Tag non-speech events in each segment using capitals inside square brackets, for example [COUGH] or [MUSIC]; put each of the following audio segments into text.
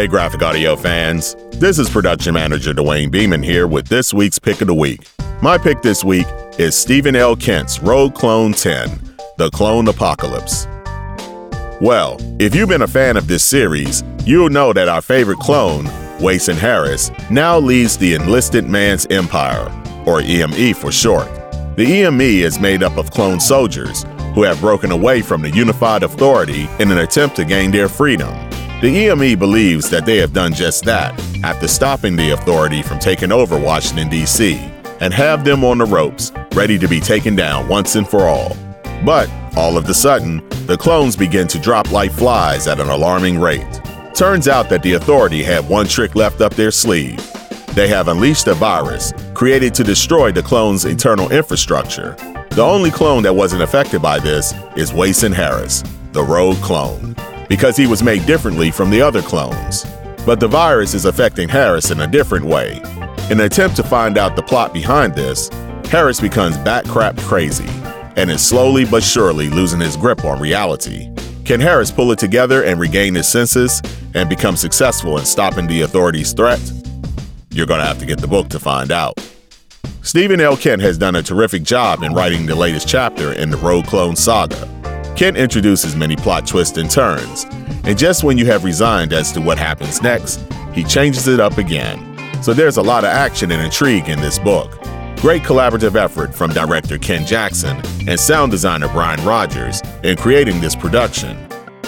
Hey, graphic audio fans. This is production manager Duane Beeman here with this week's pick of the week. My pick this week is Stephen L. Kent's Rogue Clone 10 The Clone Apocalypse. Well, if you've been a fan of this series, you'll know that our favorite clone, Wayson Harris, now leads the Enlisted Man's Empire, or EME for short. The EME is made up of clone soldiers who have broken away from the unified authority in an attempt to gain their freedom. The EME believes that they have done just that after stopping the authority from taking over Washington, D.C., and have them on the ropes, ready to be taken down once and for all. But all of a sudden, the clones begin to drop like flies at an alarming rate. Turns out that the authority had one trick left up their sleeve. They have unleashed a virus created to destroy the clone's internal infrastructure. The only clone that wasn't affected by this is Wayson Harris, the rogue clone, because he was made differently from the other clones. But the virus is affecting Harris in a different way. In an attempt to find out the plot behind this, Harris becomes bat crap crazy and is slowly but surely losing his grip on reality. Can Harris pull it together and regain his senses and become successful in stopping the authorities' threat? You're going to have to get the book to find out. Stephen L. Kent has done a terrific job in writing the latest chapter in the Rogue Clone saga. Kent introduces many plot twists and turns, and just when you have resigned as to what happens next, he changes it up again. So there's a lot of action and intrigue in this book. Great collaborative effort from director Ken Jackson and sound designer Brian Rogers in creating this production.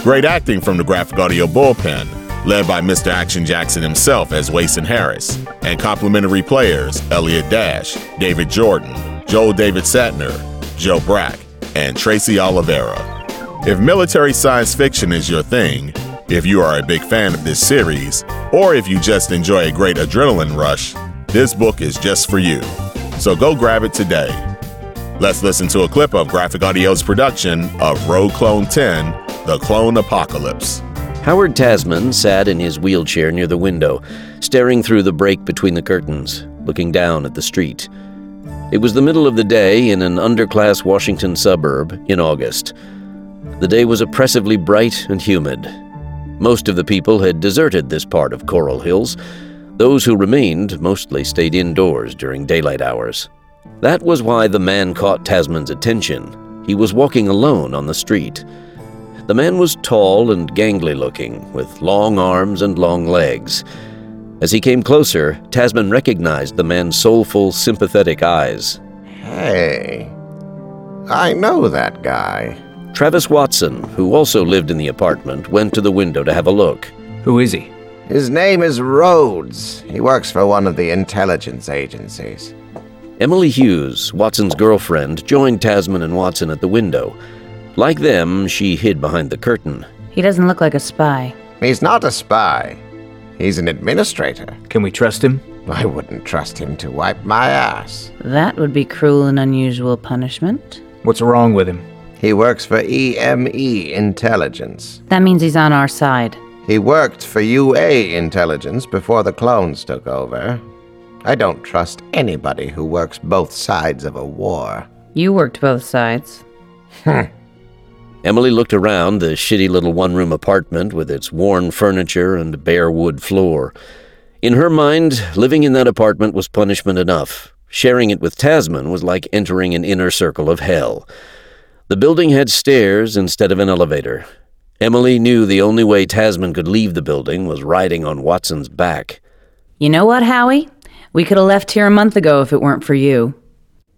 Great acting from the graphic audio bullpen, led by Mr. Action Jackson himself as Wayson Harris, and complimentary players Elliot Dash, David Jordan, Joel David Satner, Joe Brack, and Tracy Oliveira. If military science fiction is your thing, if you are a big fan of this series, or if you just enjoy a great adrenaline rush, this book is just for you. So go grab it today. Let's listen to a clip of Graphic Audio's production of Rogue Clone 10 The Clone Apocalypse. Howard Tasman sat in his wheelchair near the window, staring through the break between the curtains, looking down at the street. It was the middle of the day in an underclass Washington suburb in August. The day was oppressively bright and humid. Most of the people had deserted this part of Coral Hills. Those who remained mostly stayed indoors during daylight hours. That was why the man caught Tasman's attention. He was walking alone on the street. The man was tall and gangly looking, with long arms and long legs. As he came closer, Tasman recognized the man's soulful, sympathetic eyes. Hey, I know that guy. Travis Watson, who also lived in the apartment, went to the window to have a look. Who is he? His name is Rhodes. He works for one of the intelligence agencies. Emily Hughes, Watson's girlfriend, joined Tasman and Watson at the window. Like them, she hid behind the curtain. He doesn't look like a spy. He's not a spy. He's an administrator. Can we trust him? I wouldn't trust him to wipe my ass. That would be cruel and unusual punishment. What's wrong with him? He works for EME Intelligence. That means he's on our side. He worked for UA Intelligence before the clones took over. I don't trust anybody who works both sides of a war. You worked both sides. Emily looked around the shitty little one room apartment with its worn furniture and bare wood floor. In her mind, living in that apartment was punishment enough. Sharing it with Tasman was like entering an inner circle of hell. The building had stairs instead of an elevator. Emily knew the only way Tasman could leave the building was riding on Watson's back. You know what, Howie? We could have left here a month ago if it weren't for you.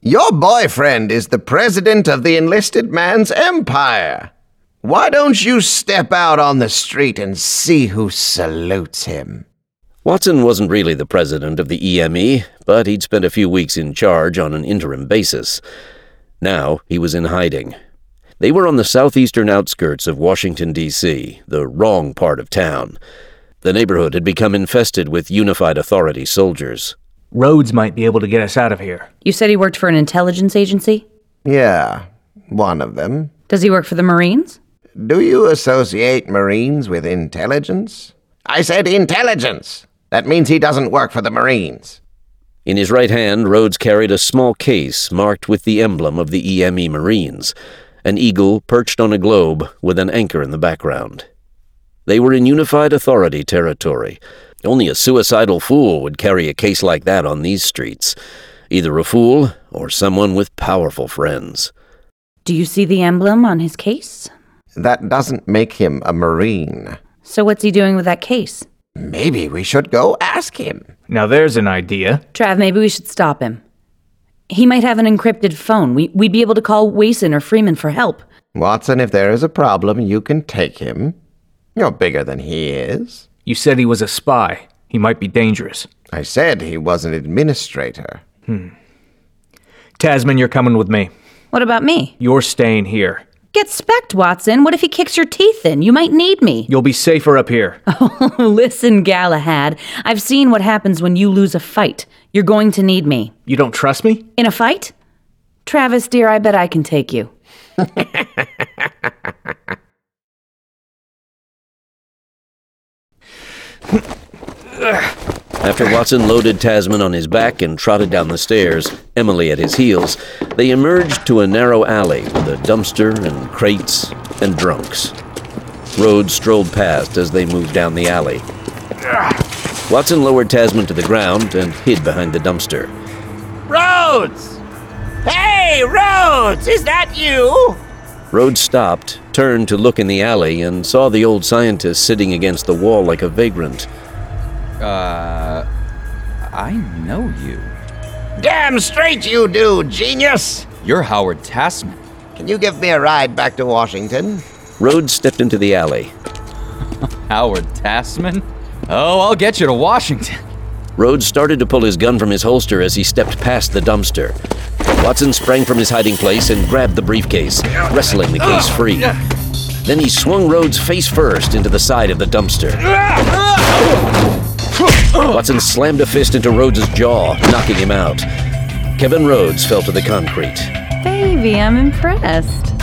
Your boyfriend is the president of the enlisted man's empire. Why don't you step out on the street and see who salutes him? Watson wasn't really the president of the EME, but he'd spent a few weeks in charge on an interim basis. Now he was in hiding. They were on the southeastern outskirts of Washington, D.C., the wrong part of town. The neighborhood had become infested with Unified Authority soldiers. Rhodes might be able to get us out of here. You said he worked for an intelligence agency? Yeah, one of them. Does he work for the Marines? Do you associate Marines with intelligence? I said intelligence! That means he doesn't work for the Marines. In his right hand, Rhodes carried a small case marked with the emblem of the EME Marines, an eagle perched on a globe with an anchor in the background. They were in unified authority territory. Only a suicidal fool would carry a case like that on these streets. Either a fool or someone with powerful friends. Do you see the emblem on his case? That doesn't make him a Marine. So what's he doing with that case? Maybe we should go ask him. Now there's an idea. Trav, maybe we should stop him. He might have an encrypted phone. We, we'd be able to call Wayson or Freeman for help. Watson, if there is a problem, you can take him. You're bigger than he is. You said he was a spy. He might be dangerous. I said he was an administrator. Hmm. Tasman, you're coming with me. What about me? You're staying here. Get specked, Watson. What if he kicks your teeth in? You might need me. You'll be safer up here. [LAUGHS] Oh, listen, Galahad. I've seen what happens when you lose a fight. You're going to need me. You don't trust me? In a fight? Travis, dear, I bet I can take you. [LAUGHS] After Watson loaded Tasman on his back and trotted down the stairs, Emily at his heels, they emerged to a narrow alley with a dumpster and crates and drunks. Rhodes strolled past as they moved down the alley. Watson lowered Tasman to the ground and hid behind the dumpster. Rhodes! Hey, Rhodes! Is that you? Rhodes stopped, turned to look in the alley, and saw the old scientist sitting against the wall like a vagrant. Uh, I know you. Damn straight you do, genius! You're Howard Tasman. Can you give me a ride back to Washington? Rhodes stepped into the alley. [LAUGHS] Howard Tasman? Oh, I'll get you to Washington. Rhodes started to pull his gun from his holster as he stepped past the dumpster. Watson sprang from his hiding place and grabbed the briefcase, wrestling the case free. Then he swung Rhodes face first into the side of the dumpster. [LAUGHS] Watson slammed a fist into Rhodes' jaw, knocking him out. Kevin Rhodes fell to the concrete. Baby, I'm impressed.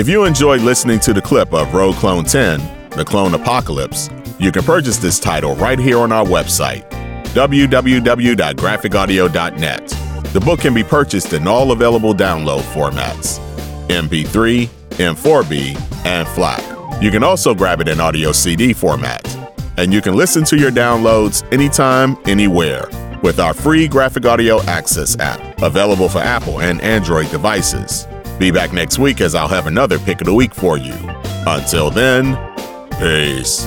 If you enjoyed listening to the clip of Rogue Clone 10, The Clone Apocalypse, you can purchase this title right here on our website, www.graphicaudio.net. The book can be purchased in all available download formats MP3, M4B, and FLAC. You can also grab it in audio CD format. And you can listen to your downloads anytime, anywhere with our free Graphic Audio Access app, available for Apple and Android devices. Be back next week as I'll have another pick of the week for you. Until then, peace.